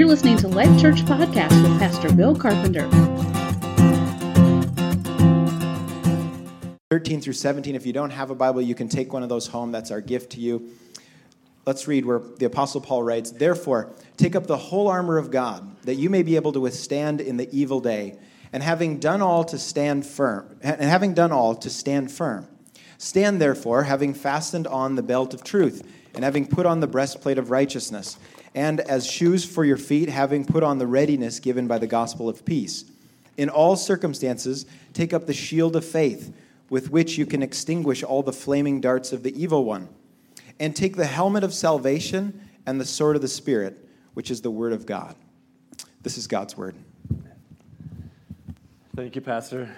You're listening to Life Church Podcast with Pastor Bill Carpenter. 13 through 17. If you don't have a Bible, you can take one of those home. That's our gift to you. Let's read where the Apostle Paul writes Therefore, take up the whole armor of God, that you may be able to withstand in the evil day, and having done all to stand firm, and having done all to stand firm. Stand therefore, having fastened on the belt of truth, and having put on the breastplate of righteousness and as shoes for your feet, having put on the readiness given by the gospel of peace. In all circumstances, take up the shield of faith, with which you can extinguish all the flaming darts of the evil one. And take the helmet of salvation and the sword of the Spirit, which is the word of God. This is God's word. Thank you, Pastor.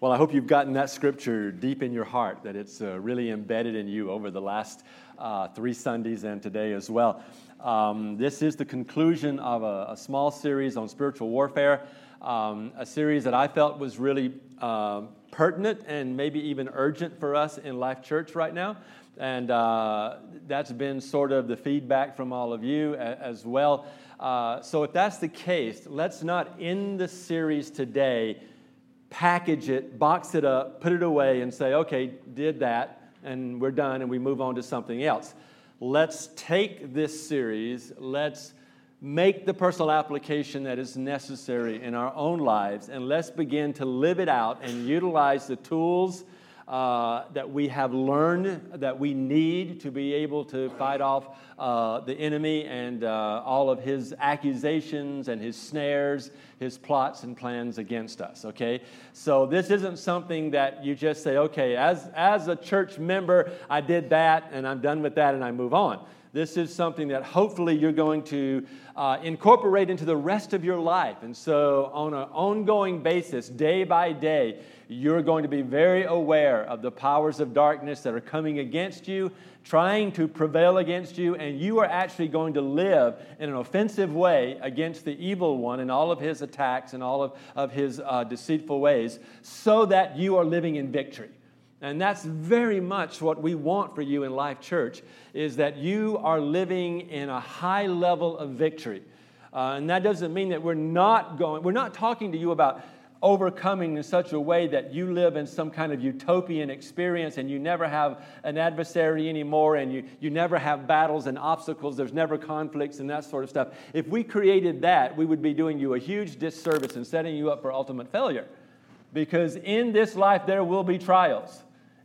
Well, I hope you've gotten that scripture deep in your heart, that it's uh, really embedded in you over the last uh, three Sundays and today as well. Um, this is the conclusion of a, a, small series on spiritual warfare, um, a series that I felt was really uh, pertinent and maybe even urgent for us in Life Church right now. And uh, that's been sort of the feedback from all of you as well. Uh, so, if that's the case, let's not end the series today, package it, box it up, put it away, and say, okay, did that, and we're done, and we move on to something else let's take this series, let's make the personal application that is necessary in our own lives, and let's begin to live it out and utilize the tools uh, that we have learned that we need to be able to fight off uh, the enemy and uh, all of his accusations and his snares, his plots and plans against us. Okay? So this isn't something that you just say, okay, as, as a church member, I did that and I'm done with that and I move on. This is something that hopefully you're going to uh, incorporate into the rest of your life. And so, on an ongoing basis, day by day, you're going to be very aware of the powers of darkness that are coming against you, trying to prevail against you, and you are actually going to live in an offensive way against the evil one and all of his attacks and all of, of his uh, deceitful ways, so that you are living in victory. And that's very much what we want for you in Life Church is that you are living in a high level of victory. Uh, and that doesn't mean that we're not going, we're not talking to you about overcoming in such a way that you live in some kind of utopian experience and you never have an adversary anymore and you, you never have battles and obstacles, there's never conflicts and that sort of stuff. If we created that, we would be doing you a huge disservice and setting you up for ultimate failure. Because in this life, there will be trials.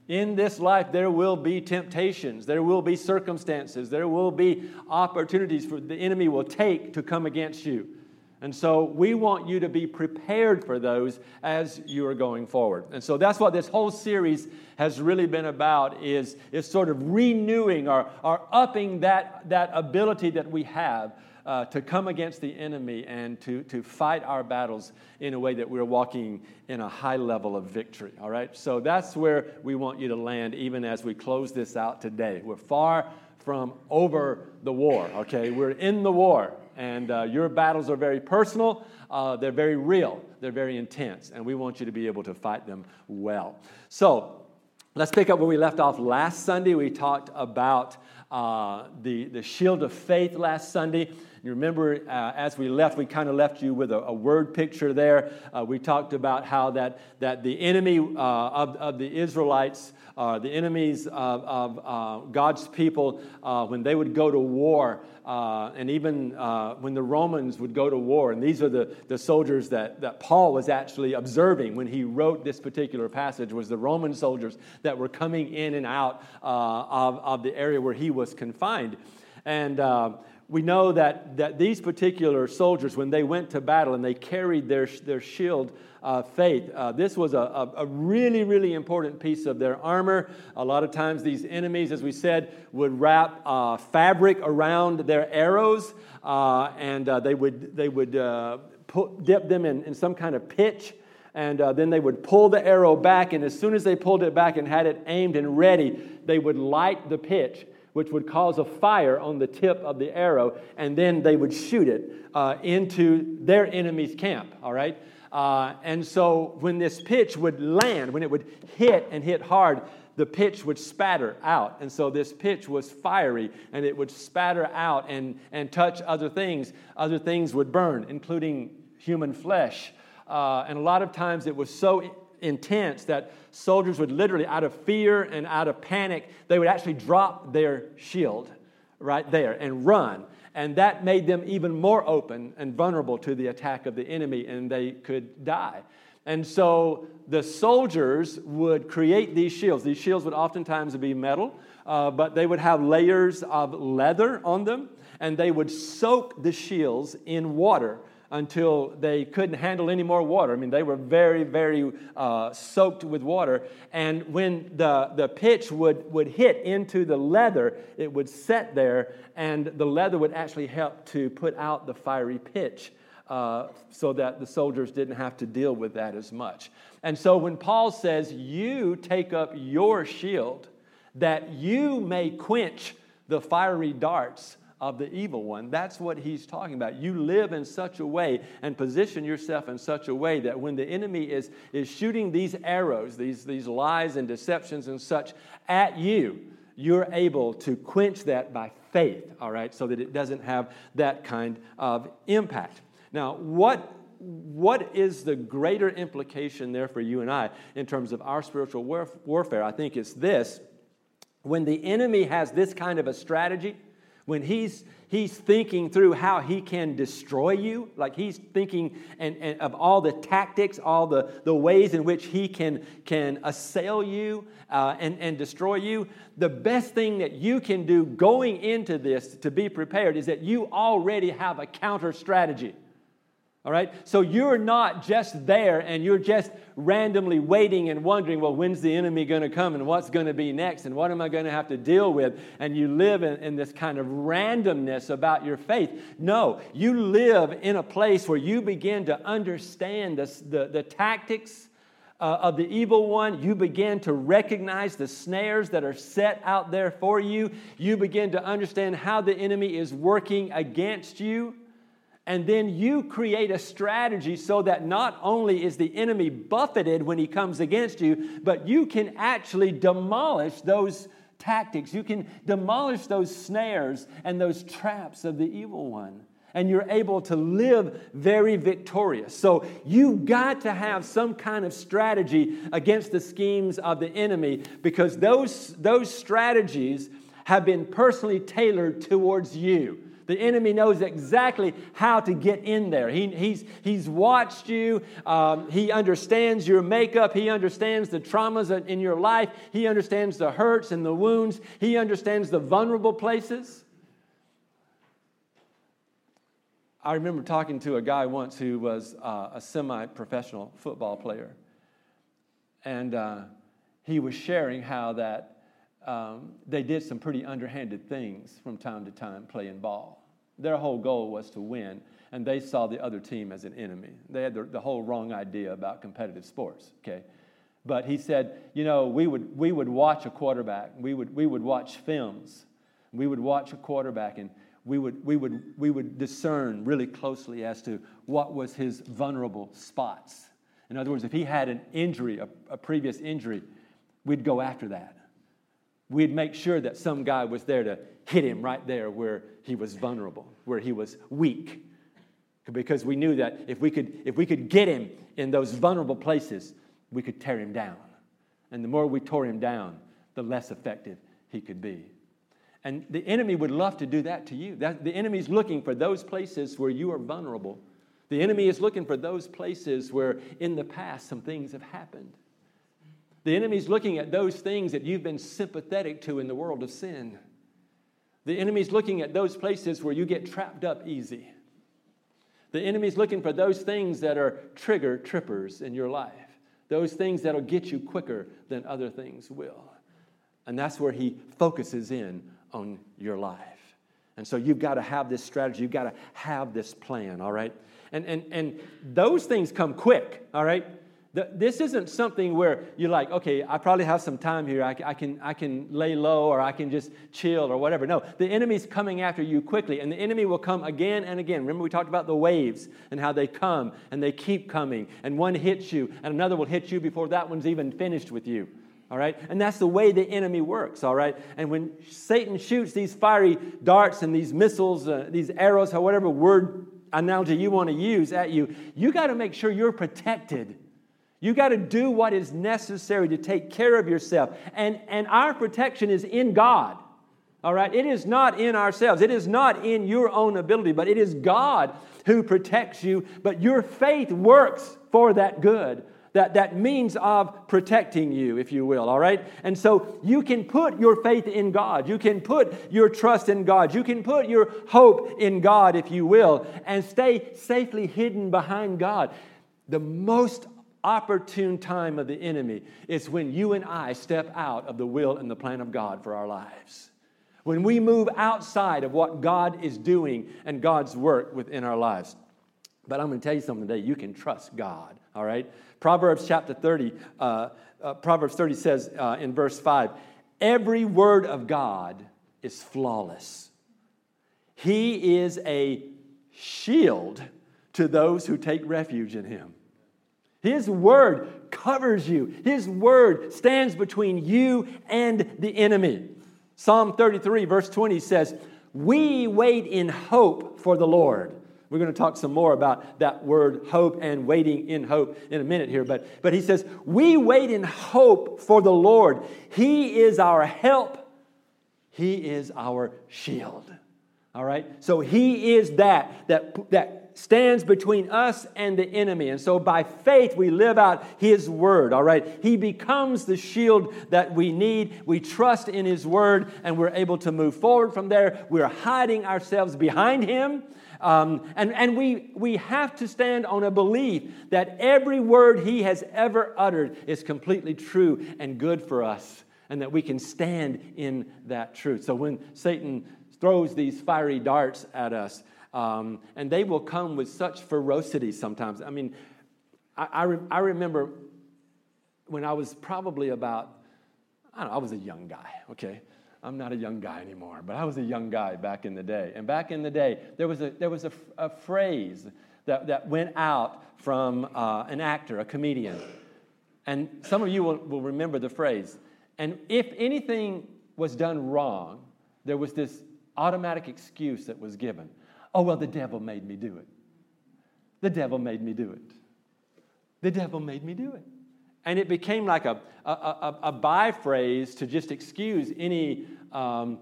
In this life, there will be temptations, there will be circumstances, there will be opportunities for the enemy will take to come against you. And so we want you to be prepared for those as you are going forward. And so that's what this whole series has really been about is, is sort of renewing or, or upping that, that ability that we have uh, to come against the enemy and to, to fight our battles in a way that we're walking in a high level of victory. All right? So that's where we want you to land even as we close this out today. We're far from over the war, okay? We're in the war. And uh, your battles are very personal, uh, they're very real, they're very intense, and we want you to be able to fight them well. So, let's pick up where we left off last Sunday. We talked about uh, the, the shield of faith last Sunday. You remember uh, as we left, we kind of left you with a, a word picture there. Uh, we talked about how that, that the enemy uh, of, of the Israelites, uh, the enemies of, of uh, God's people, when they would go to war, and even when the Romans would go to war, and these are the, the soldiers that, that Paul was actually observing when he wrote this particular passage, was the Roman soldiers that were coming in and out of, of the area where he was confined. And we know that, that these particular soldiers, when they went to battle and they carried their, their shield uh, faith, uh, this was a, a, really, really important piece of their armor. A lot of times, these enemies, as we said, would wrap uh, fabric around their arrows uh, and uh, they would, they would uh, put, dip them in, in some kind of pitch and uh, then they would pull the arrow back, and as soon as they pulled it back and had it aimed and ready, they would light the pitch which would cause a fire on the tip of the arrow, and then they would shoot it uh, into their enemy's camp, all right? Uh, and so when this pitch would land, when it would hit and hit hard, the pitch would spatter out. And so this pitch was fiery and it would spatter out and, and touch other things. Other things would burn, including human flesh. Uh, and a lot of times it was so intense that soldiers would literally, out of fear and out of panic, they would actually drop their shield right there and run. And that made them even more open and vulnerable to the attack of the enemy, and they could die. And so the soldiers would create these shields. These shields would oftentimes be metal, uh, but they would have layers of leather on them, and they would soak the shields in water until they couldn't handle any more water. I mean, they were very, very uh, soaked with water. And when the, the pitch would, would hit into the leather, it would set there, and the leather would actually help to put out the fiery pitch. Uh, so that the soldiers didn't have to deal with that as much. And so when Paul says, You take up your shield, that you may quench the fiery darts of the evil one. That's what he's talking about. You live in such a way and position yourself in such a way that when the enemy is, is shooting these arrows, these, these lies and deceptions and such at you, you're able to quench that by faith, all right, so that it doesn't have that kind of impact. Now, what what is the greater implication there for you and I in terms of our spiritual warfare? I think it's this. When the enemy has this kind of a strategy, when he's he's thinking through how he can destroy you like he's thinking and, and, of all the tactics all the, the ways in which he can can assail you uh, and, and destroy you the best thing that you can do going into this to be prepared is that you already have a counter strategy all right? So you're not just there and you're just randomly waiting and wondering, well, when's the enemy going to come and what's going to be next and what am I going to have to deal with? And you live in, in this kind of randomness about your faith. No, you live in a place where you begin to understand the, the, the tactics. Uh, of the evil one, you begin to recognize the snares that are set out there for you. You begin to understand how the enemy is working against you. And then you create a strategy so that not only is the enemy buffeted when he comes against you, but you can actually demolish those tactics. You can demolish those snares and those traps of the evil one. And you're able to live very victorious. So you've got to have some kind of strategy against the schemes of the enemy because those, those strategies have been personally tailored towards you. The enemy knows exactly how to get in there. He, he's, he's watched you. Um, he understands your makeup. He understands the traumas in your life. He understands the hurts and the wounds. He understands the vulnerable places. I remember talking to a guy once who was uh, a semi professional football player. And uh, he was sharing how that um, they did some pretty underhanded things from time to time playing ball. Their whole goal was to win, and they saw the other team as an enemy. They had the, the whole wrong idea about competitive sports, okay? But he said, you know, we would, we would watch a quarterback, we would, we would watch films, we would watch a quarterback, and we would, we, would, we would discern really closely as to what was his vulnerable spots. In other words, if he had an injury, a, a previous injury, we'd go after that we'd make sure that some guy was there to hit him right there where he was vulnerable, where he was weak. Because we knew that if we could, if we could get him in those vulnerable places, we could tear him down. And the more we tore him down, the less effective he could be. And the enemy would love to do that to you. That, the enemy is looking for those places where you are vulnerable. The enemy is looking for those places where in the past some things have happened. The enemy's looking at those things that you've been sympathetic to in the world of sin. The enemy's looking at those places where you get trapped up easy. The enemy's looking for those things that are trigger trippers in your life, those things that'll get you quicker than other things will. And that's where he focuses in on your life. And so you've got to have this strategy, you've got to have this plan, all right? And, and, and those things come quick, all right? This isn't something where you're like, okay, I probably have some time here. I, I, can, I can lay low or I can just chill or whatever. No, the enemy's coming after you quickly, and the enemy will come again and again. Remember, we talked about the waves and how they come and they keep coming, and one hits you, and another will hit you before that one's even finished with you. All right? And that's the way the enemy works, all right? And when Satan shoots these fiery darts and these missiles, uh, these arrows, however word analogy you want to use at you, you got to make sure you're protected. You got to do what is necessary to take care of yourself. And, and our protection is in God. All right? It is not in ourselves. It is not in your own ability, but it is God who protects you. But your faith works for that good, that, that means of protecting you, if you will. All right? And so you can put your faith in God. You can put your trust in God. You can put your hope in God, if you will, and stay safely hidden behind God. The most opportune time of the enemy is when you and I step out of the will and the plan of God for our lives. When we move outside of what God is doing and God's work within our lives. But I'm going to tell you something today. You can trust God, all right? Proverbs chapter 30, uh, uh, Proverbs 30 says uh, in verse 5 Every word of God is flawless. He is a shield to those who take refuge in him. His word covers you, His word stands between you and the enemy. Psalm 33, verse 20 says, We wait in hope for the Lord. We're going to talk some more about that word hope and waiting in hope in a minute here. But, but he says, We wait in hope for the Lord. He is our help, He is our shield. All right? So He is that, that, that stands between us and the enemy. And so by faith, we live out His word, all right? He becomes the shield that we need. We trust in His word, and we're able to move forward from there. We're hiding ourselves behind Him. Um, and and we, we have to stand on a belief that every word He has ever uttered is completely true and good for us, and that we can stand in that truth. So when Satan throws these fiery darts at us, um, and they will come with such ferocity sometimes. I mean, I, I, re- I remember when I was probably about, I don't know, I was a young guy, okay? I'm not a young guy anymore, but I was a young guy back in the day. And back in the day, there was a, there was a, a phrase that, that went out from uh, an actor, a comedian. And some of you will, will remember the phrase. And if anything was done wrong, there was this automatic excuse that was given. Oh, well, the devil made me do it. The devil made me do it. The devil made me do it. And it became like a, a, a, a by phrase to just excuse any um,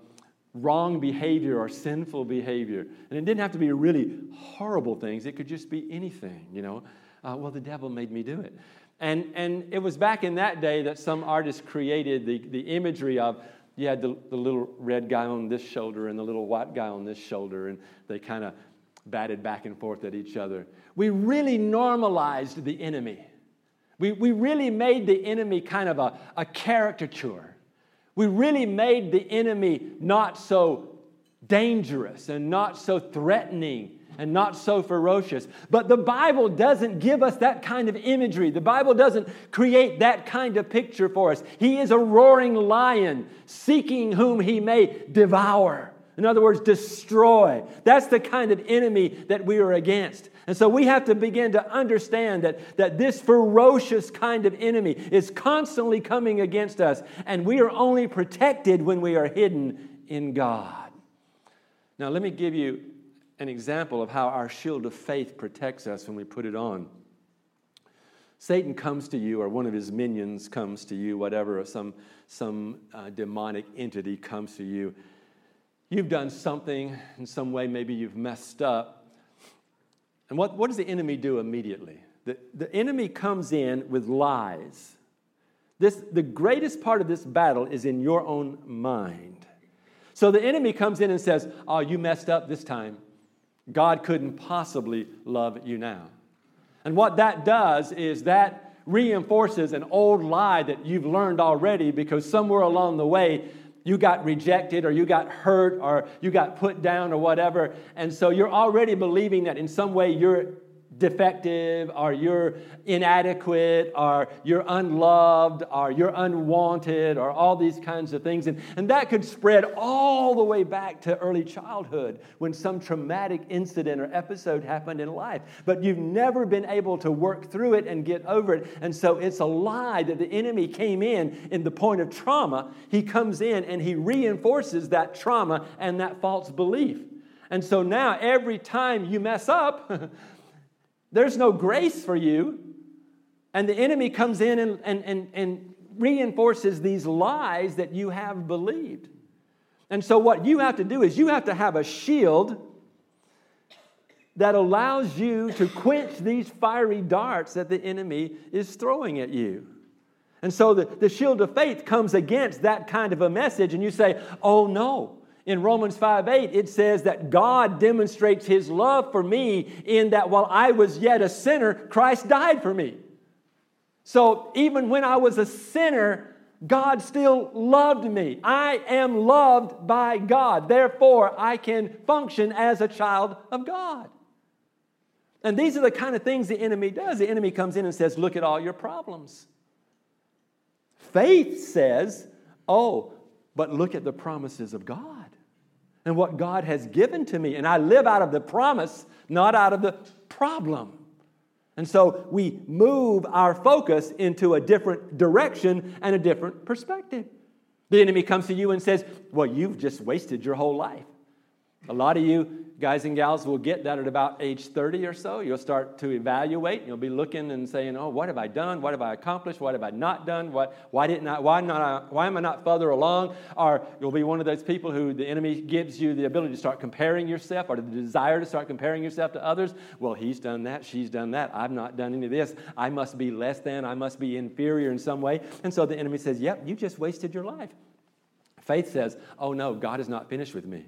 wrong behavior or sinful behavior. And it didn't have to be really horrible things, it could just be anything, you know. Uh, well, the devil made me do it. And, and it was back in that day that some artists created the, the imagery of you had the, the little red guy on this shoulder and the little white guy on this shoulder, and they kind of batted back and forth at each other. We really normalized the enemy. We, we really made the enemy kind of a, a caricature. We really made the enemy not so dangerous and not so threatening and not so ferocious. But the Bible doesn't give us that kind of imagery. The Bible doesn't create that kind of picture for us. He is a roaring lion seeking whom he may devour. In other words, destroy. That's the kind of enemy that we are against. And so we have to begin to understand that, that this ferocious kind of enemy is constantly coming against us, and we are only protected when we are hidden in God. Now, let me give you an example of how our shield of faith protects us when we put it on. Satan comes to you, or one of his minions comes to you, whatever, or some, some uh, demonic entity comes to you. You've done something in some way, maybe you've messed up. And what, what does the enemy do immediately? The, the enemy comes in with lies. This, the greatest part of this battle is in your own mind. So the enemy comes in and says, Oh, you messed up this time. God couldn't possibly love you now. And what that does is that reinforces an old lie that you've learned already because somewhere along the way you got rejected or you got hurt or you got put down or whatever. And so you're already believing that in some way you're defective or you're inadequate or you're unloved or you're unwanted or all these kinds of things. And, and that could spread all the way back to early childhood when some traumatic incident or episode happened in life. But you've never been able to work through it and get over it. And so it's a lie that the enemy came in in the point of trauma. He comes in and he reinforces that trauma and that false belief. And so now every time you mess up, There's no grace for you. And the enemy comes in and, and, and, and reinforces these lies that you have believed. And so, what you have to do is you have to have a shield that allows you to quench these fiery darts that the enemy is throwing at you. And so, the, the shield of faith comes against that kind of a message, and you say, Oh no, in Romans 5 8, it says that God demonstrates his love for me in that while I was yet a sinner, Christ died for me. So even when I was a sinner, God still loved me. I am loved by God. Therefore, I can function as a child of God. And these are the kind of things the enemy does. The enemy comes in and says, Look at all your problems. Faith says, Oh, but look at the promises of God and what God has given to me. And I live out of the promise, not out of the problem. And so we move our focus into a different direction and a different perspective. The enemy comes to you and says, Well, you've just wasted your whole life. A lot of you guys and gals will get that at about age 30 or so. You'll start to evaluate. You'll be looking and saying, "Oh, what have I done? What have I accomplished? What have I not done? What, why didn't I? Why not? Why am I not further along?" Or you'll be one of those people who the enemy gives you the ability to start comparing yourself, or the desire to start comparing yourself to others. Well, he's done that. She's done that. I've not done any of this. I must be less than. I must be inferior in some way. And so the enemy says, "Yep, you just wasted your life." Faith says, "Oh no, God is not finished with me."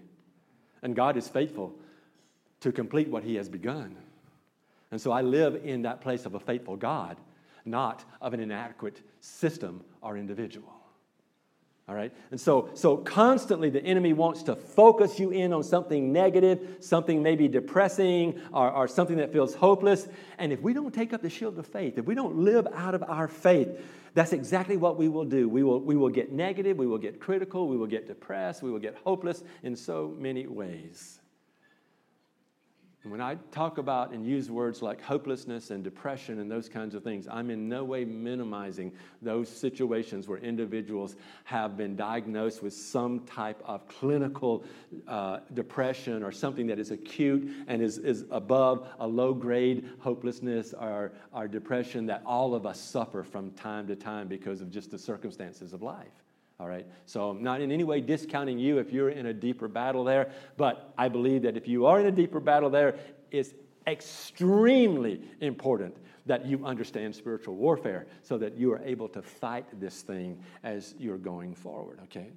And God is faithful to complete what He has begun. And so I live in that place of a faithful God, not of an inadequate system or individual. All right? And so, so constantly the enemy wants to focus you in on something negative, something maybe depressing, or, or something that feels hopeless. And if we don't take up the shield of faith, if we don't live out of our faith, that's exactly what we will do. We will, we will get negative, we will get critical, we will get depressed, we will get hopeless in so many ways. And when I talk about and use words like hopelessness and depression and those kinds of things, I'm in no way minimizing those situations where individuals have been diagnosed with some type of clinical uh, depression or something that is acute and is, is above a low grade hopelessness or, or depression that all of us suffer from time to time because of just the circumstances of life. All right? So I'm not in any way discounting you if you're in a deeper battle there, but I believe that if you are in a deeper battle there, it's extremely important that you understand spiritual warfare so that you are able to fight this thing as you're going forward, okay?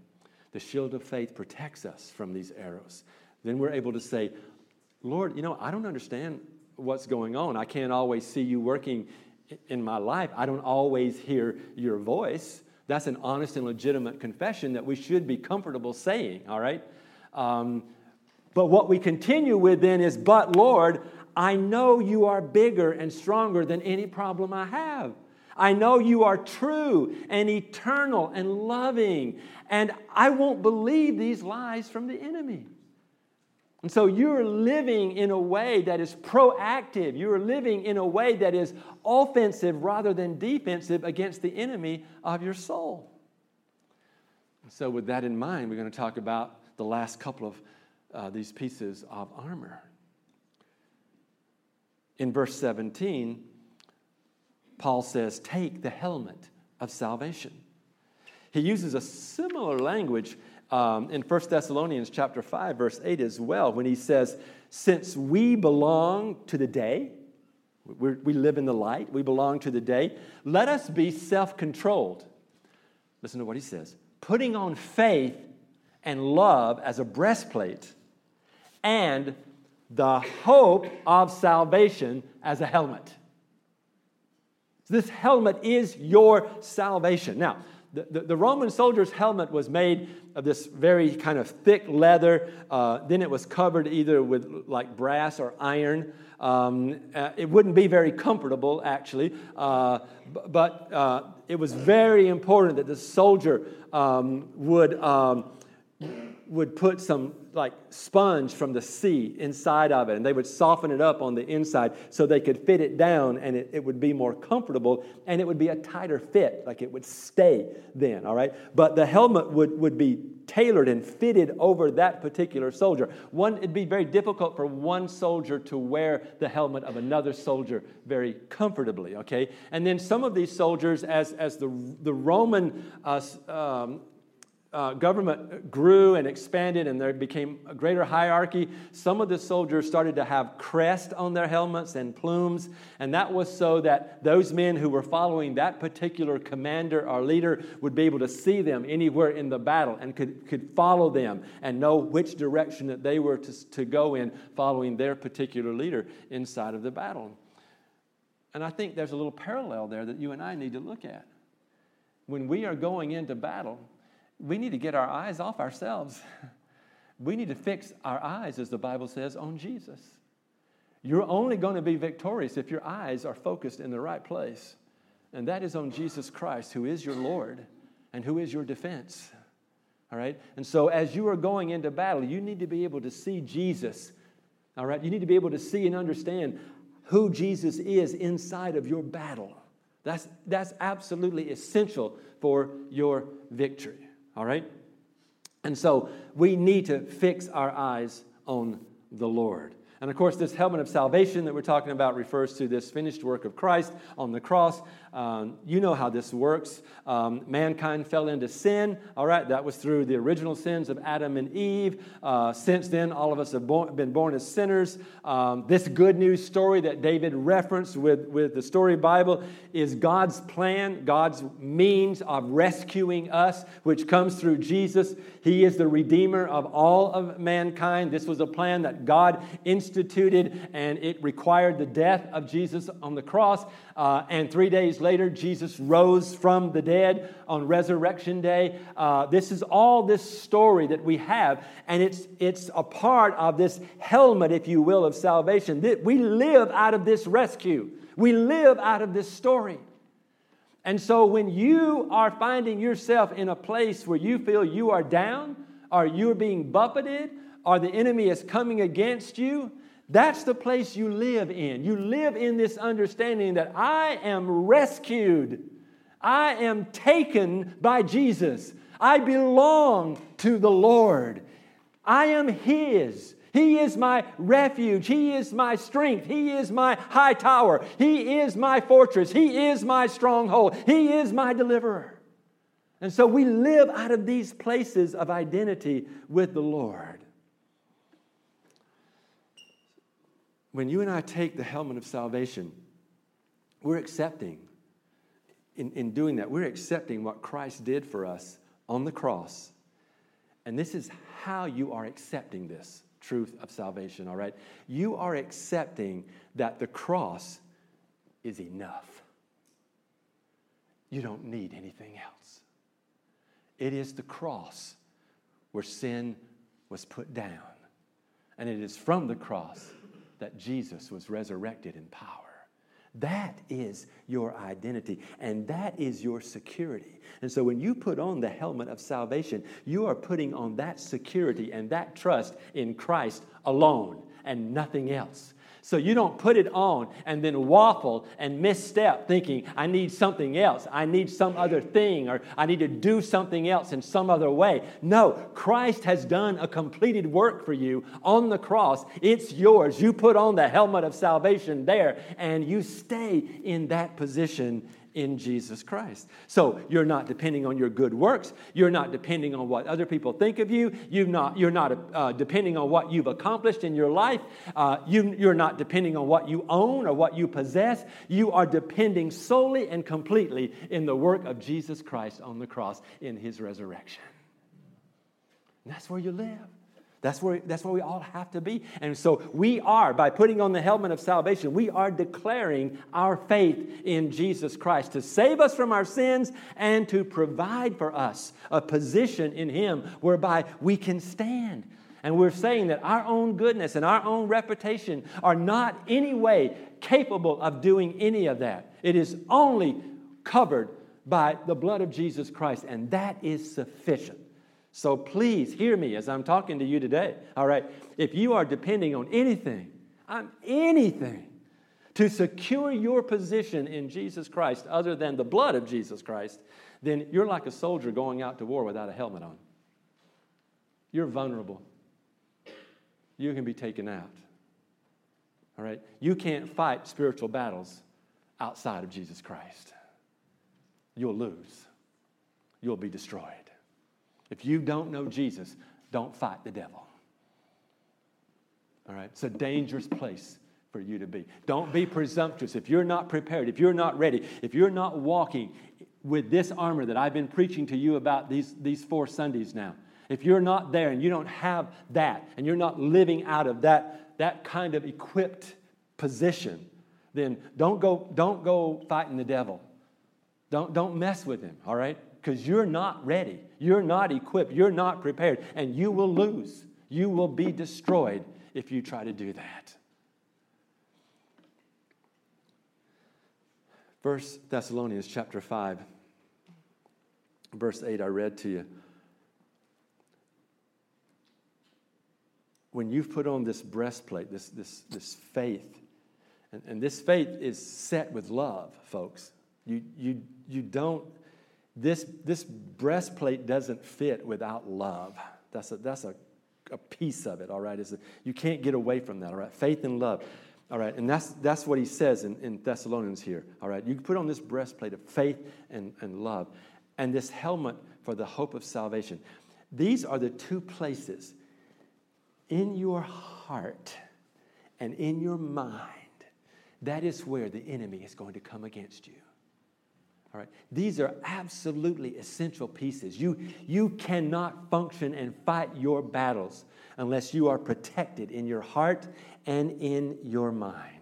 The shield of faith protects us from these arrows. Then we're able to say, Lord, you know, I don't understand what's going on. I can't always see you working in my life. I don't always hear your voice. That's an honest and legitimate confession that we should be comfortable saying, all right? Um, but what we continue with then is, but Lord, I know you are bigger and stronger than any problem I have. I know you are true and eternal and loving, and I won't believe these lies from the enemy. And so you're living in a way that is proactive. You're living in a way that is offensive rather than defensive against the enemy of your soul. So, with that in mind, we're going to talk about the last couple of uh, these pieces of armor. In verse 17, Paul says, Take the helmet of salvation. He uses a similar language um, in 1 Thessalonians chapter 5, verse 8 as well, when he says, Since we belong to the day, we live in the light, we belong to the day, let us be self controlled. Listen to what he says putting on faith and love as a breastplate, and the hope of salvation as a helmet. This helmet is your salvation. Now, the, the, Roman soldier's helmet was made of this very kind of thick leather. Uh, then it was covered either with like brass or iron. Um, uh, it wouldn't be very comfortable, actually, uh, but uh, it was very important that the soldier um, would, um, would put some like sponge from the sea inside of it, and they would soften it up on the inside so they could fit it down and it, it would be more comfortable and it would be a tighter fit, like it would stay then, all right? But the helmet would, would be tailored and fitted over that particular soldier. One, it'd be very difficult for one soldier to wear the helmet of another soldier very comfortably, okay? And then some of these soldiers, as, as the, the Roman uh, um, uh, government grew and expanded and there became a greater hierarchy, some of the soldiers started to have crests on their helmets and plumes. And that was so that those men who were following that particular commander or leader would be able to see them anywhere in the battle and could, could follow them and know which direction that they were to, to go in following their particular leader inside of the battle. And I think there's a little parallel there that you and I need to look at. When we are going into battle, we need to get our eyes off ourselves. We need to fix our eyes, as the Bible says, on Jesus. You're only going to be victorious if your eyes are focused in the right place. And that is on Jesus Christ, who is your Lord and who is your defense. All right? And so, as you are going into battle, you need to be able to see Jesus. All right? You need to be able to see and understand who Jesus is inside of your battle. That's, that's absolutely essential for your victory. All right? And so we need to fix our eyes on the Lord. And of course, this helmet of salvation that we're talking about refers to this finished work of Christ on the cross. Um, you know how this works. Um, mankind fell into sin. All right, that was through the original sins of Adam and Eve. Uh, since then, all of us have been born as sinners. Um, this good news story that David referenced with, with the story Bible is God's plan, God's means of rescuing us, which comes through Jesus. He is the Redeemer of all of mankind. This was a plan that God instituted, and it required the death of Jesus on the cross. Uh, and three days later, Jesus rose from the dead on Resurrection Day. Uh, this is all this story that we have, and it's, it's a part of this helmet, if you will, of salvation. That We live out of this rescue, we live out of this story. And so when you are finding yourself in a place where you feel you are down, or you're being buffeted, or the enemy is coming against you, that's the place you live in. You live in this understanding that I am rescued. I am taken by Jesus. I belong to the Lord. I am His. He is my refuge. He is my strength. He is my high tower. He is my fortress. He is my stronghold. He is my deliverer. And so we live out of these places of identity with the Lord. When you and I take the helmet of salvation, we're accepting, in, in doing that, we're accepting what Christ did for us on the cross. And this is how you are accepting this truth of salvation, all right? You are accepting that the cross is enough. You don't need anything else. It is the cross where sin was put down. And it is from the cross that Jesus was resurrected in power. That is your identity, and that is your security. And so, when you put on the helmet of salvation, you are putting on that security and that trust in Christ alone and nothing else. So you don't put it on and then waffle and misstep thinking, I need something else. I need some other thing, or I need to do something else in some other way. No, Christ has done a completed work for you on the cross. It's yours. You put on the helmet of salvation there, and you stay in that position in Jesus Christ. So you're not depending on your good works. You're not depending on what other people think of you. you not, you're not uh, depending on what you've accomplished in your life. Uh, you, you're not depending on what you own or what you possess. You are depending solely and completely in the work of Jesus Christ on the cross in his resurrection. And that's where you live. That's where, that's where we all have to be. And so we are, by putting on the helmet of salvation, we are declaring our faith in Jesus Christ to save us from our sins and to provide for us a position in Him whereby we can stand. And we're saying that our own goodness and our own reputation are not any way capable of doing any of that. It is only covered by the blood of Jesus Christ, and that is sufficient. So please hear me as I'm talking to you today. All right, if you are depending on anything, on anything, to secure your position in Jesus Christ other than the blood of Jesus Christ, then you're like a soldier going out to war without a helmet on. You're vulnerable. You can be taken out. All right? You can't fight spiritual battles outside of Jesus Christ. You'll lose, you'll be destroyed. If you don't know Jesus, don't fight the devil. All right? It's a dangerous place for you to be. Don't be presumptuous. If you're not prepared, if you're not ready, if you're not walking with this armor that I've been preaching to you about these, these four Sundays now, if you're not there and you don't have that and you're not living out of that, that kind of equipped position, then don't go, don't go fighting the devil. Don't, don't mess with him, all right? Because you're not ready. You're not equipped. You're not prepared. And you will lose. You will be destroyed if you try to do that. First Thessalonians chapter 5, verse 8, I read to you. When you've put on this breastplate, this, this, this faith, and, and this faith is set with love, folks. You, you, you don't, this, this breastplate doesn't fit without love. That's a, that's a, a piece of it, all right? A, you can't get away from that, all right? Faith and love. All right, and that's, that's what he says in, in Thessalonians here. All right, you put on this breastplate of faith and, and love, and this helmet for the hope of salvation. These are the two places in your heart and in your mind. That is where the enemy is going to come against you. All right. These are absolutely essential pieces. You, you cannot function and fight your battles unless you are protected in your heart and in your mind.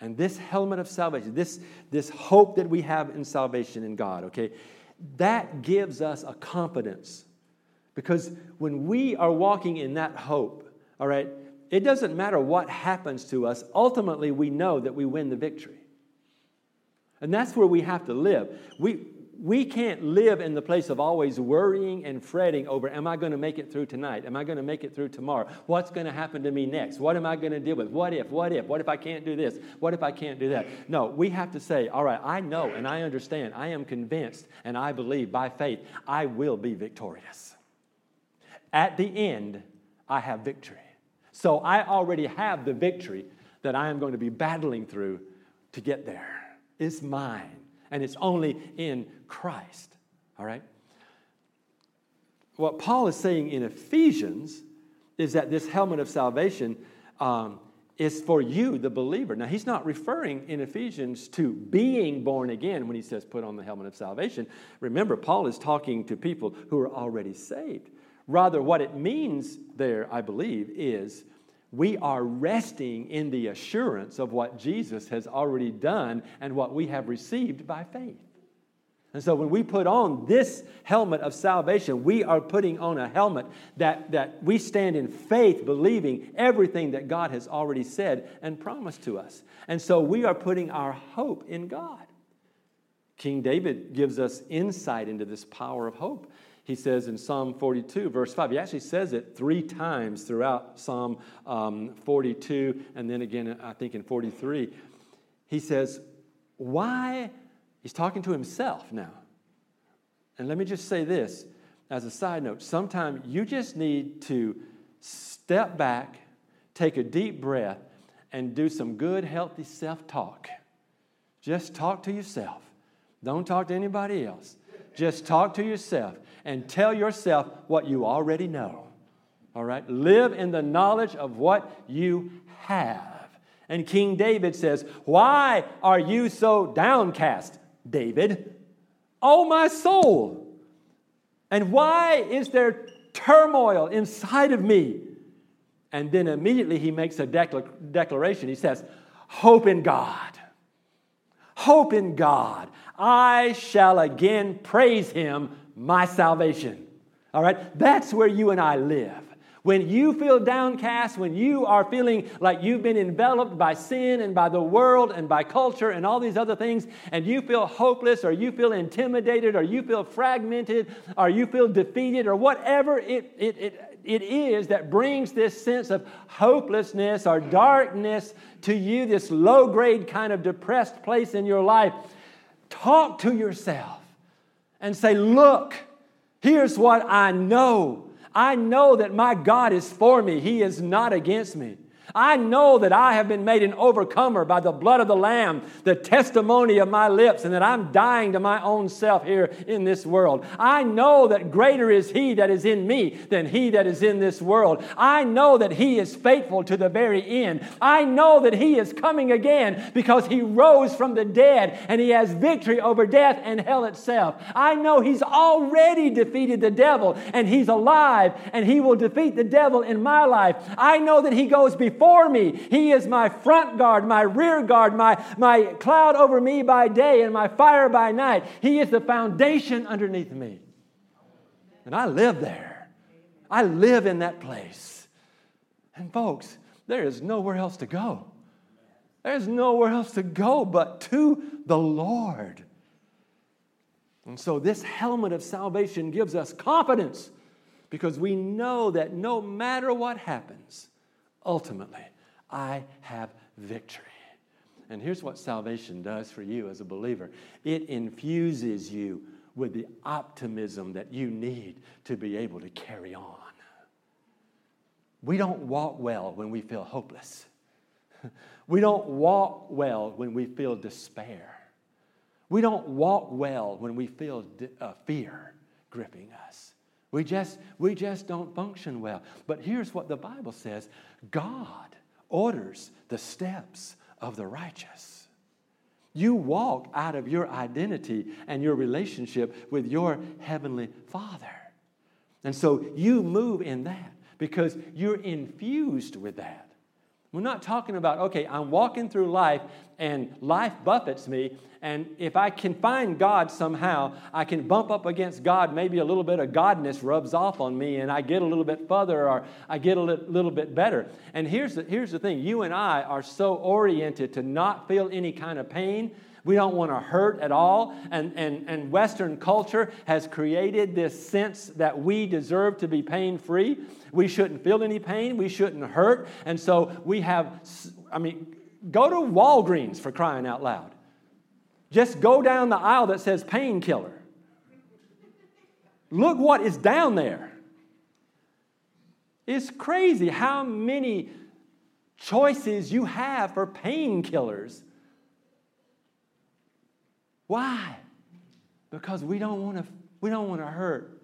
And this helmet of salvation, this, this hope that we have in salvation in God, okay, that gives us a confidence. Because when we are walking in that hope, all right, it doesn't matter what happens to us, ultimately we know that we win the victory. And that's where we have to live. We, we can't live in the place of always worrying and fretting over am I going to make it through tonight? Am I going to make it through tomorrow? What's going to happen to me next? What am I going to deal with? What if? What if? What if I can't do this? What if I can't do that? No, we have to say, all right, I know and I understand. I am convinced and I believe by faith I will be victorious. At the end, I have victory. So I already have the victory that I am going to be battling through to get there is mine, and it's only in Christ. All right? What Paul is saying in Ephesians is that this helmet of salvation um, is for you, the believer. Now, he's not referring in Ephesians to being born again when he says put on the helmet of salvation. Remember, Paul is talking to people who are already saved. Rather, what it means there, I believe, is we are resting in the assurance of what Jesus has already done and what we have received by faith. And so when we put on this helmet of salvation, we are putting on a helmet that, that we stand in faith, believing everything that God has already said and promised to us. And so we are putting our hope in God. King David gives us insight into this power of hope he says in Psalm 42, verse 5. He actually says it three times throughout Psalm um, 42, and then again, I think in 43. He says, Why? He's talking to himself now. And let me just say this as a side note sometimes you just need to step back, take a deep breath, and do some good, healthy self talk. Just talk to yourself. Don't talk to anybody else. Just talk to yourself and tell yourself what you already know. All right? Live in the knowledge of what you have. And King David says, Why are you so downcast, David? Oh, my soul. And why is there turmoil inside of me. And then immediately he makes a declaration. He says, Hope in God. Hope in God. I shall again praise him, my salvation. All right? That's where you and I live. When you feel downcast, when you are feeling like you've been enveloped by sin and by the world and by culture and all these other things, and you feel hopeless or you feel intimidated or you feel fragmented or you feel defeated or whatever it, it, it, it is that brings this sense of hopelessness or darkness to you, this low grade kind of depressed place in your life, talk to yourself and say, Look, here's what I know. I know that my God is for me, He is not against me. I know that I have been made an overcomer by the blood of the Lamb, the testimony of my lips, and that I'm dying to my own self here in this world. I know that greater is He that is in me than He that is in this world. I know that He is faithful to the very end. I know that He is coming again because He rose from the dead and He has victory over death and hell itself. I know He's already defeated the devil and He's alive and He will defeat the devil in my life. I know that He goes before before me. He is my front guard, my rear guard, my, my cloud over me by day and my fire by night. He is the foundation underneath me. And I live there. I live in that place. And folks, there is nowhere else to go. There's nowhere else to go but to the Lord. And so, this helmet of salvation gives us confidence because we know that no matter what happens, ultimately, I have victory. And here's what salvation does for you as a believer it infuses you with the optimism that you need to be able to carry on. We don't walk well when we feel hopeless. We don't walk well when we feel despair. We don't walk well when we feel uh, fear gripping us. We just, we just don't function well. But here's what the Bible says God orders the steps of the righteous. You walk out of your identity and your relationship with your heavenly Father. And so you move in that because you're infused with that. We're not talking about, okay, I'm walking through life and life buffets me, and if I can find God somehow, I can bump up against God. Maybe a little bit of Godness rubs off on me, and I get a little bit further or I get a little bit better. And here's the, here's the thing you and I are so oriented to not feel any kind of pain we don't want to hurt at all. And, and, and Western culture has created this sense that we deserve to be pain free. We shouldn't feel any pain. We shouldn't hurt. And so we have, I mean, go to Walgreens for crying out loud. Just go down the aisle that says painkiller. Look what is down there. It's crazy how many choices you have for painkillers why? Because we don't want to we don't want to hurt.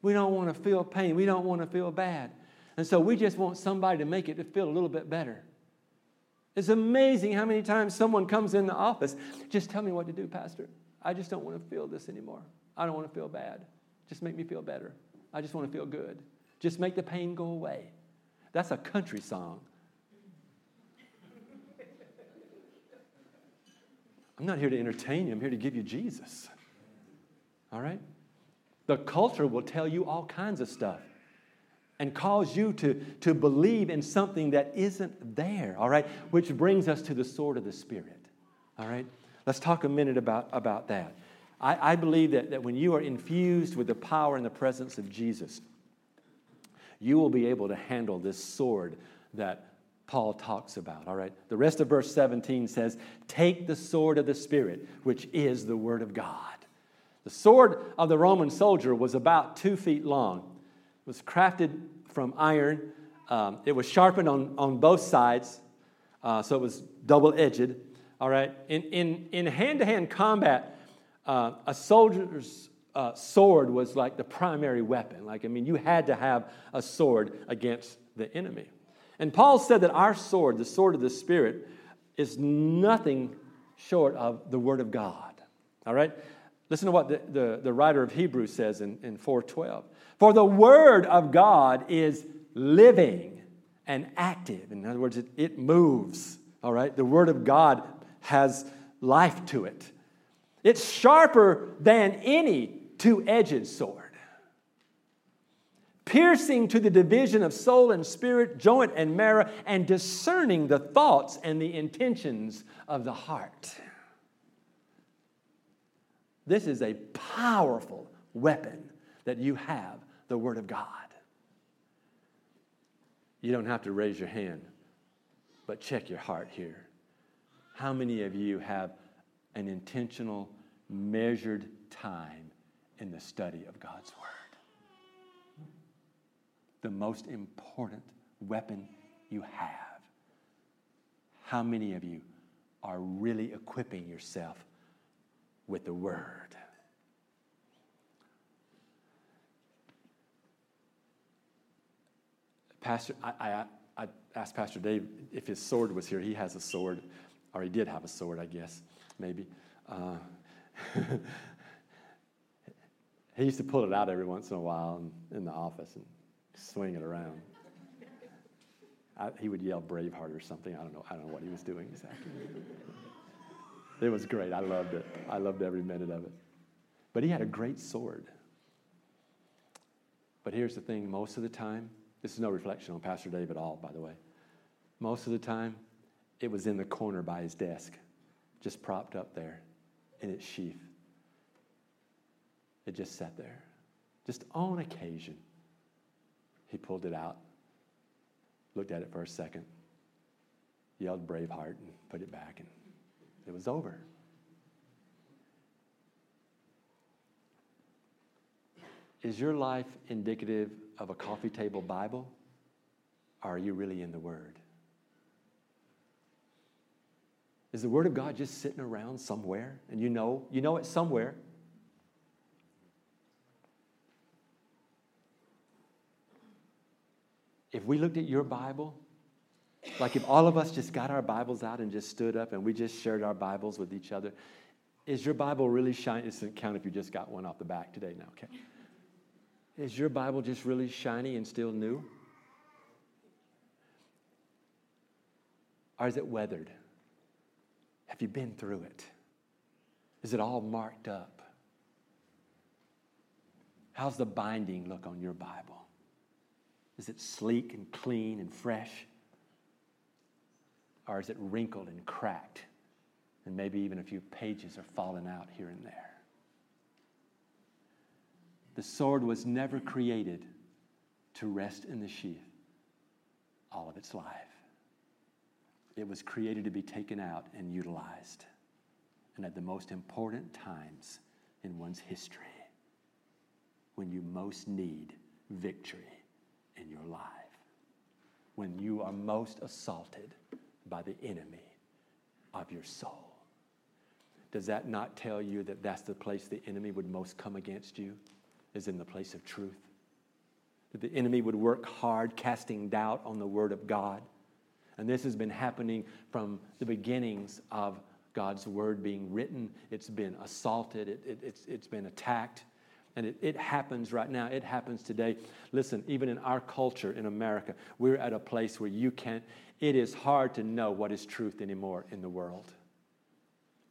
We don't want to feel pain. We don't want to feel bad. And so we just want somebody to make it to feel a little bit better. It's amazing how many times someone comes in the office, just tell me what to do, Pastor. I just don't want to feel this anymore. I don't want to feel bad. Just make me feel better. I just want to feel good. Just make the pain go away. That's a country song. I'm not here to entertain you, I'm here to give you Jesus. All right? The culture will tell you all kinds of stuff and cause you to, to believe in something that isn't there, all right? Which brings us to the sword of the Spirit, all right? Let's talk a minute about, about that. I, I believe that, that when you are infused with the power and the presence of Jesus, you will be able to handle this sword that Paul talks about. All right. The rest of verse 17 says, Take the sword of the Spirit, which is the Word of God. The sword of the Roman soldier was about two feet long, it was crafted from iron, um, it was sharpened on, on both sides, uh, so it was double edged. All right. In, in, in hand-to-hand combat, uh, a soldier's uh, sword was like the primary weapon. Like, I mean, you had to have a sword against the enemy. And Paul said that our sword, the sword of the Spirit, is nothing short of the Word of God. All right? Listen to what the, the, the writer of Hebrews says in, in 412. For the word of God is living and active. In other words, it, it moves. All right? The word of God has life to it. It's sharper than any two edged sword, piercing to the division of soul and spirit, joint and marrow, and discerning the thoughts and the intentions of the heart. This is a powerful weapon that you have the Word of God. You don't have to raise your hand, but check your heart here. How many of you have an intentional, measured time in the study of God's Word? The most important weapon you have. How many of you are really equipping yourself with the Word? Pastor, I, I, I asked Pastor Dave if his sword was here. He has a sword, or he did have a sword, I guess, maybe. Uh, he used to pull it out every once in a while in, in the office and swing it around. I, he would yell Braveheart or something. I don't know. I don't know what he was doing exactly. it was great. I loved it. I loved every minute of it. But he had a great sword. But here's the thing most of the time, this is no reflection on Pastor Dave at all, by the way. Most of the time, it was in the corner by his desk, just propped up there in its sheath. It just sat there. Just on occasion, he pulled it out, looked at it for a second, yelled Braveheart, and put it back, and it was over. Is your life indicative of a coffee table Bible? Or are you really in the Word? Is the Word of God just sitting around somewhere and you know, you know it's somewhere? If we looked at your Bible, like if all of us just got our Bibles out and just stood up and we just shared our Bibles with each other, is your Bible really shiny? It doesn't count if you just got one off the back today now, okay? Is your Bible just really shiny and still new? Or is it weathered? Have you been through it? Is it all marked up? How's the binding look on your Bible? Is it sleek and clean and fresh? Or is it wrinkled and cracked? And maybe even a few pages are falling out here and there. The sword was never created to rest in the sheath all of its life. It was created to be taken out and utilized. And at the most important times in one's history, when you most need victory in your life, when you are most assaulted by the enemy of your soul. Does that not tell you that that's the place the enemy would most come against you? is in the place of truth. That the enemy would work hard, casting doubt on the Word of God. And this has been happening from the beginnings of God's Word being written. It's been assaulted, it, it, it's, it's been attacked. And it, it happens right now. It happens today. Listen, even in our culture in America, we're at a place where you can't, it is hard to know what is truth anymore in the world.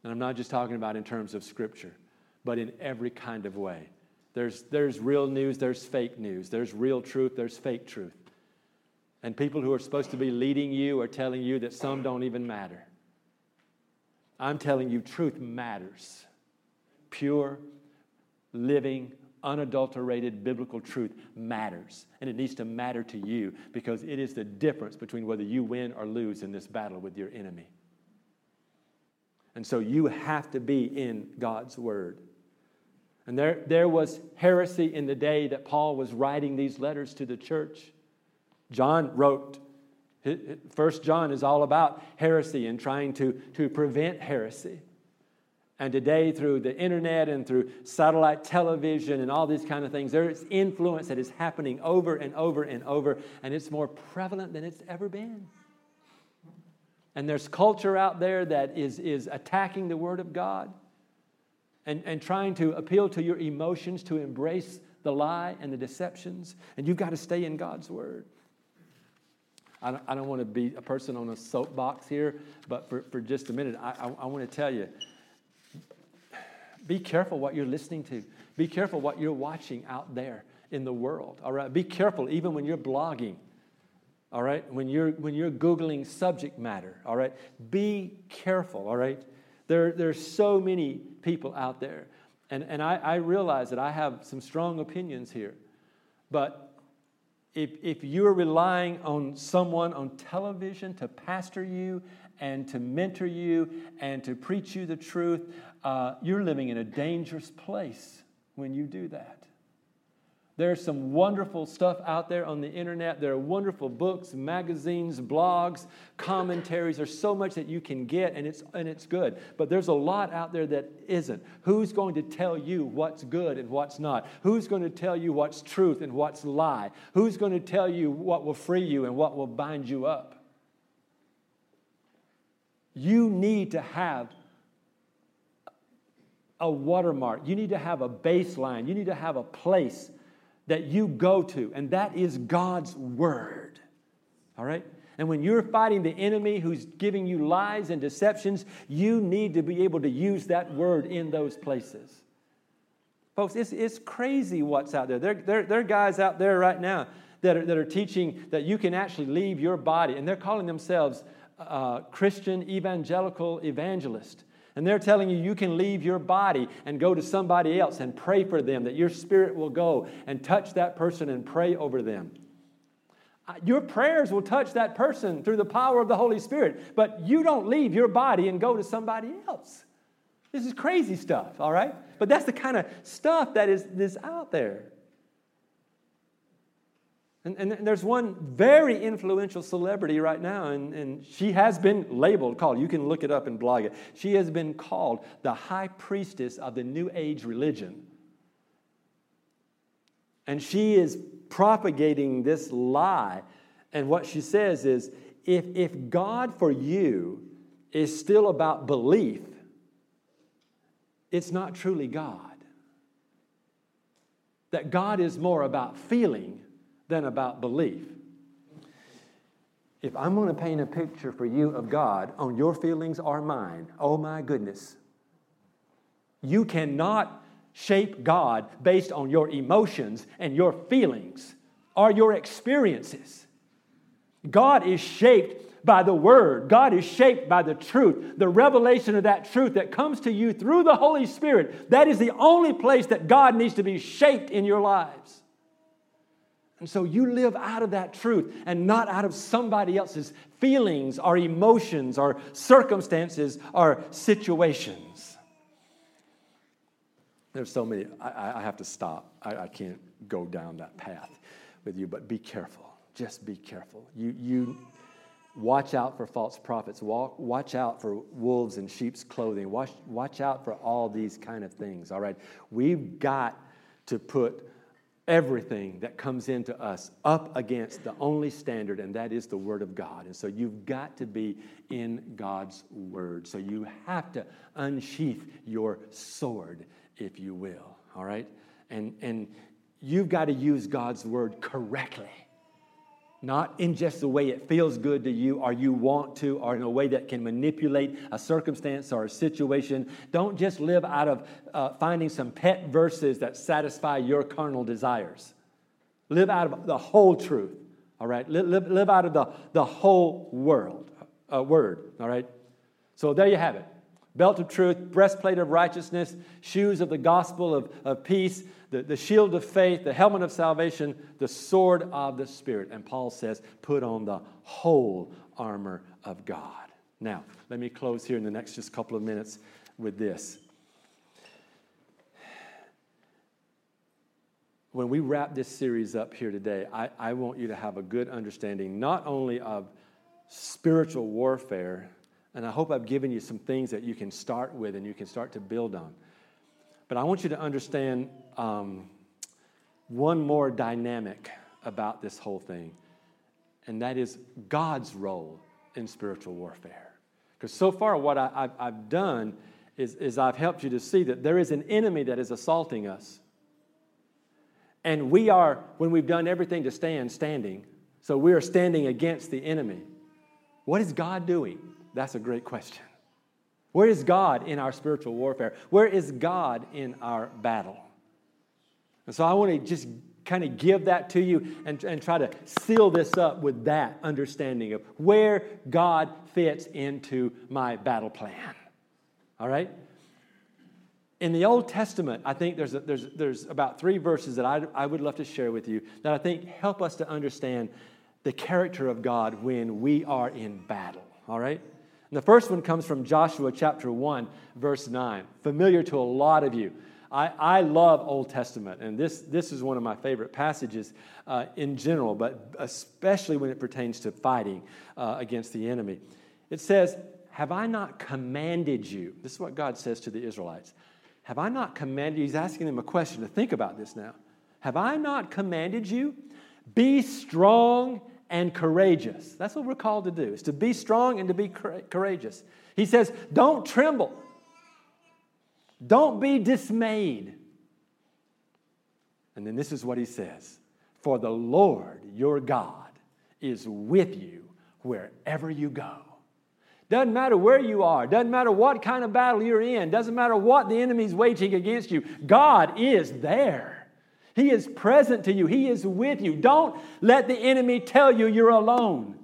And I'm not just talking about in terms of Scripture, but in every kind of way. There's, there's real news, there's fake news. There's real truth, there's fake truth. And people who are supposed to be leading you are telling you that some don't even matter. I'm telling you, truth matters. Pure, living, unadulterated biblical truth matters. And it needs to matter to you because it is the difference between whether you win or lose in this battle with your enemy. And so you have to be in God's Word. And there, there was heresy in the day that Paul was writing these letters to the church. John wrote, First John is all about heresy and trying to, to prevent heresy. And today, through the internet and through satellite television and all these kind of things, there is influence that is happening over and over and over, and it's more prevalent than it's ever been. And there's culture out there that is, is attacking the Word of God. and, and trying to appeal to your emotions to embrace the lie and the deceptions. And you've got to stay in God's Word. I don't, I don't want to be a person on a soapbox here, but for, for just a minute, I, I, I want to tell you be careful what you're listening to. Be careful what you're watching out there in the world. All right. Be careful even when you're blogging. All right. When you're when you're googling subject matter. All right. Be careful. All right. There there's so many people out there, and and I, I realize that I have some strong opinions here, but. If, if you're relying on someone on television to pastor you and to mentor you and to preach you the truth, uh, you're living in a dangerous place when you do that. There's some wonderful stuff out there on the internet. There are wonderful books, magazines, blogs, commentaries. There's so much that you can get, and it's, and it's good. But there's a lot out there that isn't. Who's going to tell you what's good and what's not? Who's going to tell you what's truth and what's lie? Who's going to tell you what will free you and what will bind you up? You need to have a watermark. You need to have a baseline. You need to have a place that you go to, and that is God's Word. All right? And when you're fighting the enemy who's giving you lies and deceptions, you need to be able to use that word in those places. Folks, it's, it's crazy what's out there. There, there. there are guys out there right now that are, that are teaching that you can actually leave your body, and they're calling themselves uh, Christian evangelical evangelist. And they're telling you you can leave your body and go to somebody else and pray for them, that your spirit will go and touch that person and pray over them. Uh, your prayers will touch that person through the power of the Holy Spirit, but you don't leave your body and go to somebody else. This is crazy stuff, all right? But that's the kind of stuff that is, is out there. And, and, there's one very influential celebrity right now, and, and she has been labeled, called, you can look it up and blog it. She has been called the high priestess of the New Age religion. And she is propagating this lie. And what she says is if, if God for you is still about belief, it's not truly God. That God is more about feeling than about belief. If I'm going to paint a picture for you of God on your feelings or mine, oh my goodness, you cannot shape God based on your emotions and your feelings or your experiences. God is shaped by the Word. God is shaped by the truth, the revelation of that truth that comes to you through the Holy Spirit. That is the only place that God needs to be shaped in your lives. And so you live out of that truth and not out of somebody else's feelings or emotions or circumstances or situations. There's so many, I, I have to stop. I, I, can't go down that path with you, but be careful. Just be careful. You, you watch out for false prophets. Walk, watch out for wolves in sheep's clothing. Watch, watch out for all these kind of things, all right? We've got to put everything that comes into us up against the only standard, and that is the Word of God. And so you've got to be in God's Word. So you have to unsheath your sword, if you will, all right? And, and you've got to use God's Word correctly not in just the way it feels good to you or you want to or in a way that can manipulate a circumstance or a situation. Don't just live out of uh, finding some pet verses that satisfy your carnal desires. Live out of the whole truth, all right? Live, live, out of the, the whole world, uh, word, all right? So there you have it belt of truth, breastplate of righteousness, shoes of the gospel of, of peace, the, the shield of faith, the helmet of salvation, the sword of the Spirit. And Paul says, put on the whole armor of God. Now, let me close here in the next just couple of minutes with this. When we wrap this series up here today, I, I want you to have a good understanding not only of spiritual warfare, and I hope I've given you some things that you can start with and you can start to build on. But I want you to understand um, one more dynamic about this whole thing, and that is God's role in spiritual warfare. Because so far, what I, have done is, is I've helped you to see that there is an enemy that is assaulting us. And we are, when we've done everything to stand, standing. So we are standing against the enemy. What is God doing? That's a great question. Where is God in our spiritual warfare? Where is God in our battle? And so I want to just kind of give that to you and, and try to seal this up with that understanding of where God fits into my battle plan. All right? In the Old Testament, I think there's, a, there's, there's about three verses that I, I would love to share with you that I think help us to understand the character of God when we are in battle. All right? The first one comes from Joshua chapter 1, verse 9, familiar to a lot of you. I, I love Old Testament, and this, this is one of my favorite passages uh, in general, but especially when it pertains to fighting uh, against the enemy. It says, Have I not commanded you? This is what God says to the Israelites. Have I not commanded you? He's asking them a question to think about this now. Have I not commanded you? Be strong and courageous. That's what we're called to do, is to be strong and to be courageous. He says, Don't tremble. Don't be dismayed. And then this is what he says For the Lord your God is with you wherever you go. Doesn't matter where you are, doesn't matter what kind of battle you're in, doesn't matter what the enemy's waging against you, God is there. He is present to you, He is with you. Don't let the enemy tell you you're alone.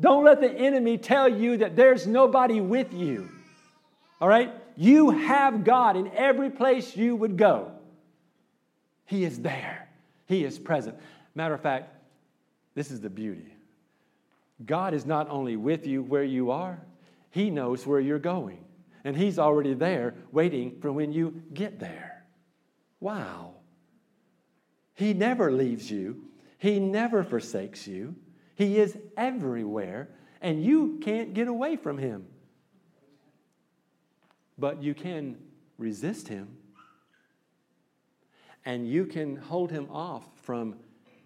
Don't let the enemy tell you that there's nobody with you. All right? You have God in every place you would go. He is there, He is present. Matter of fact, this is the beauty. God is not only with you where you are, He knows where you're going. And He's already there waiting for when you get there. Wow. He never leaves you, He never forsakes you. He is everywhere, and you can't get away from Him but you can resist him and you can hold him off from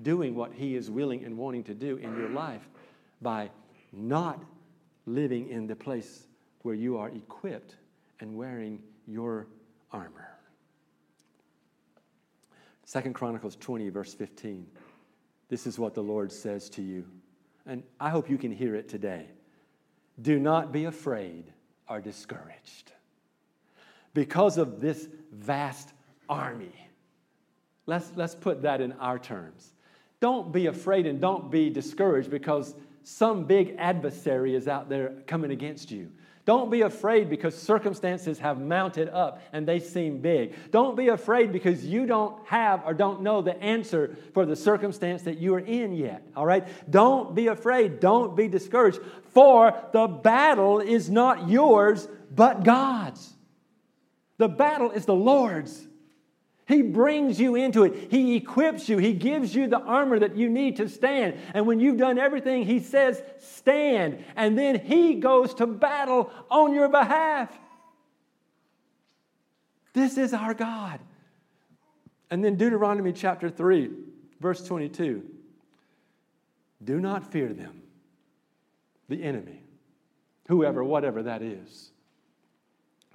doing what he is willing and wanting to do in your life by not living in the place where you are equipped and wearing your armor. Second Chronicles 20, verse 15. This is what the Lord says to you. And I hope you can hear it today. Do not be afraid or discouraged because of this vast army. Let's, let's put that in our terms. Don't be afraid and don't be discouraged because some big adversary is out there coming against you. Don't be afraid because circumstances have mounted up and they seem big. Don't be afraid because you don't have or don't know the answer for the circumstance that you are in yet. All right? Don't be afraid. Don't be discouraged. For the battle is not yours, but God's. The battle is the Lord's. He brings you into it. He equips you. He gives you the armor that you need to stand. And when you've done everything, He says, stand. And then He goes to battle on your behalf. This is our God. And then Deuteronomy chapter 3, verse 22. Do not fear them, the enemy, whoever, whatever that is.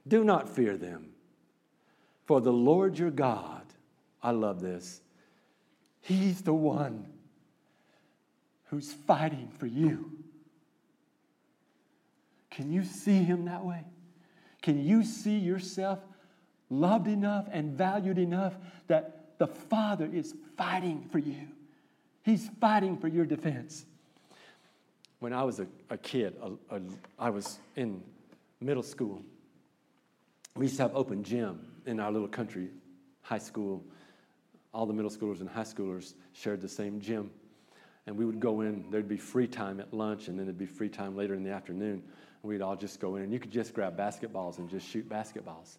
Do not fear them. For the Lord your God, I love this, He's the one who's fighting for you. Can you see Him that way? Can you see yourself loved enough and valued enough that the Father is fighting for you? He's fighting for your defense. When I was a, a kid, a, a, I was in middle school. We used to have open gym in our little country high school, all the middle schoolers and high schoolers shared the same gym. And we would go in, there'd be free time at lunch, and then there'd be free time later in the afternoon. And we'd all just go in, and you could just grab basketballs and just shoot basketballs.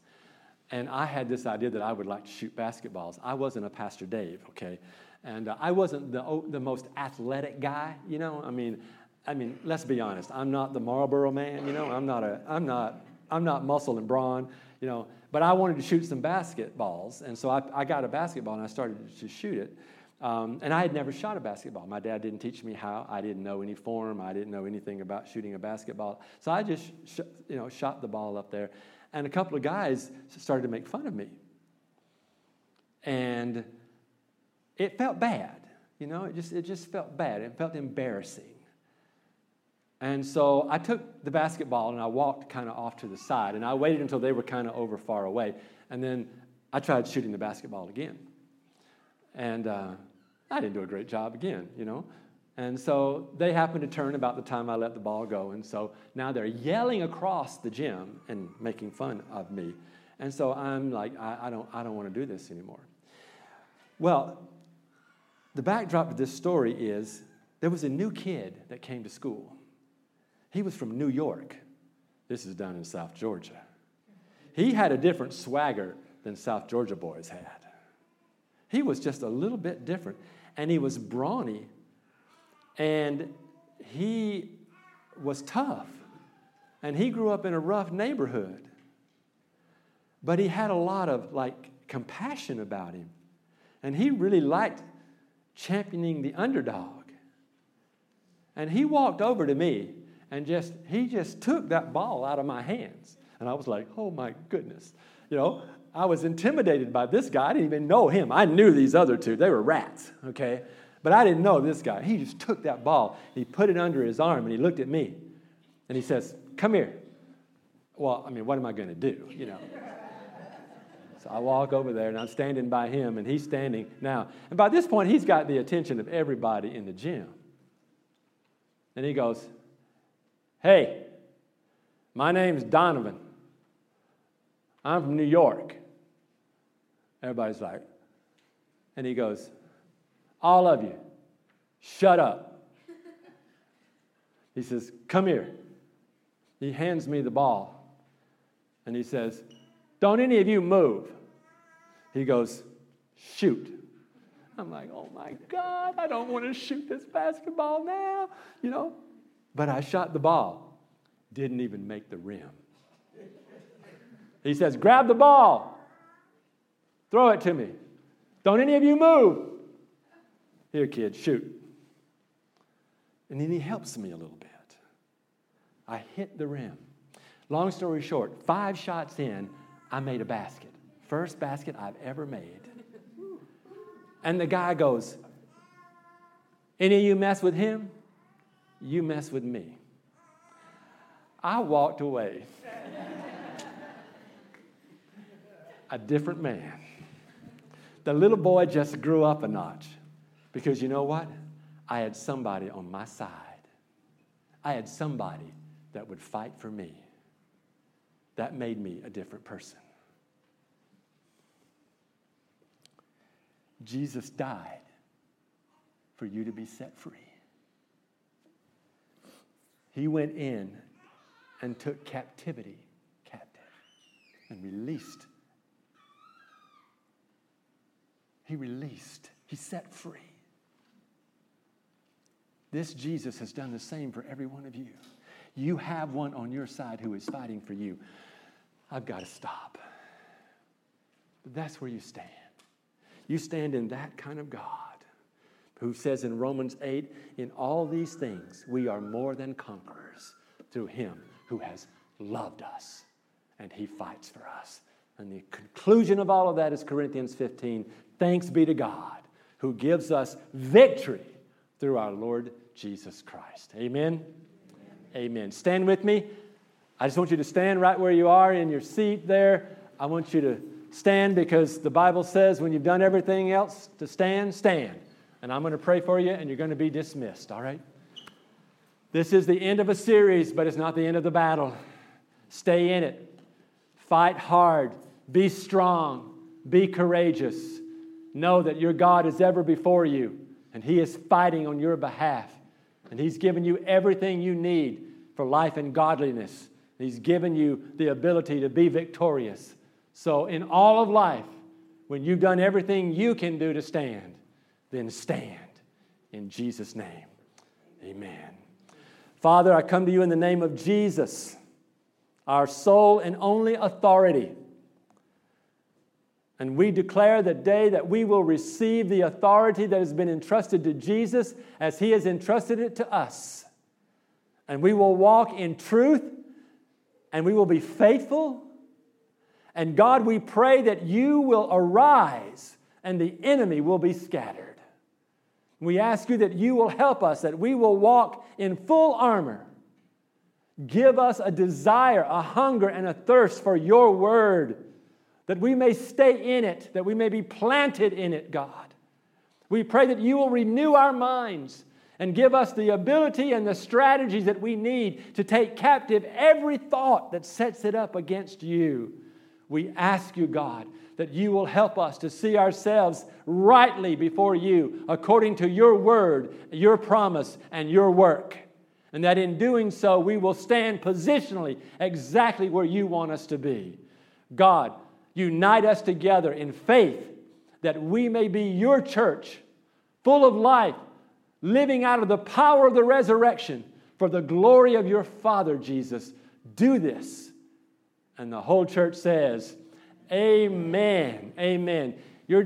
And I had this idea that I would like to shoot basketballs. I wasn't a Pastor Dave, okay? And uh, I wasn't the, the most athletic guy, you know? I mean, I mean, let's be honest. I'm not the Marlboro man, you know? I'm not, a, I'm not, I'm not muscle and brawn, you know? But I wanted to shoot some basketballs, and so I, I got a basketball and I started to shoot it. Um, and I had never shot a basketball. My dad didn't teach me how. I didn't know any form. I didn't know anything about shooting a basketball. So I just, sh- you know, shot the ball up there. And a couple of guys started to make fun of me. And it felt bad. You know, it just, it just felt bad. It felt embarrassing. And so I took the basketball and I walked kind of off to the side. And I waited until they were kind of over far away. And then I tried shooting the basketball again. And uh, I didn't do a great job again, you know. And so they happened to turn about the time I let the ball go. And so now they're yelling across the gym and making fun of me. And so I'm like, I, I don't, I don't want to do this anymore. Well, the backdrop of this story is there was a new kid that came to school. He was from New York. This is down in South Georgia. He had a different swagger than South Georgia boys had. He was just a little bit different. And he was brawny. And he was tough. And he grew up in a rough neighborhood. But he had a lot of like compassion about him. And he really liked championing the underdog. And he walked over to me and just he just took that ball out of my hands. And I was like, "Oh my goodness." You know, I was intimidated by this guy. I didn't even know him. I knew these other two. They were rats, okay? But I didn't know this guy. He just took that ball, he put it under his arm, and he looked at me. And he says, Come here. Well, I mean, what am I going to do? You know. So I walk over there and I'm standing by him and he's standing now. And by this point, he's got the attention of everybody in the gym. And he goes, Hey, my name's Donovan. I'm from New York. Everybody's like, and he goes, All of you, shut up. He says, Come here. He hands me the ball and he says, Don't any of you move. He goes, Shoot. I'm like, Oh my God, I don't want to shoot this basketball now, you know. But I shot the ball, didn't even make the rim. He says, Grab the ball. Throw it to me. Don't any of you move. Here, kid, shoot. And then he helps me a little bit. I hit the rim. Long story short, five shots in, I made a basket. First basket I've ever made. And the guy goes, Any of you mess with him? You mess with me. I walked away. a different man the little boy just grew up a notch because you know what? I had somebody on my side. I had somebody that would fight for me. That made me a different person. Jesus died for you to be set free. He went in and took captivity captive and released he released, He set free. This Jesus has done the same for every one of you. You have one on your side who is fighting for you. I've got to stop. But that's where you stand. You stand in that kind of God who says in Romans 8, in all these things we are more than conquerors through him who has loved us and he fights for us. And the conclusion of all of that is Corinthians 15 Thanks be to God who gives us victory through our Lord Jesus Christ. Amen. Amen. Amen. Stand with me. I just want you to stand right where you are in your seat there. I want you to stand because the Bible says when you've done everything else to stand, stand. And I'm going to pray for you and you're going to be dismissed, all right? This is the end of a series, but it's not the end of the battle. Stay in it. Fight hard. Be strong. Be courageous. Know that your God is ever before you, and He is fighting on your behalf. And He's given you everything you need for life and godliness. He's given you the ability to be victorious. So, in all of life, when you've done everything you can do to stand, then stand in Jesus' name. Amen. Father, I come to you in the name of Jesus, our sole and only authority. And we declare the day that we will receive the authority that has been entrusted to Jesus as he has entrusted it to us. And we will walk in truth and we will be faithful. And God, we pray that you will arise and the enemy will be scattered. We ask you that you will help us, that we will walk in full armor. Give us a desire, a hunger, and a thirst for your word, that we may stay in it, that we may be planted in it, God. We pray that you will renew our minds and give us the ability and the strategies that we need to take captive every thought that sets it up against you. We ask you, God, that you will help us to see ourselves rightly before you according to your word, your promise, and your work. And that in doing so, we will stand positionally exactly where you want us to be. God, unite us together in faith that we may be your church, full of life, living out of the power of the resurrection for the glory of your Father, Jesus. Do this. And the whole church says, Amen. Amen. Your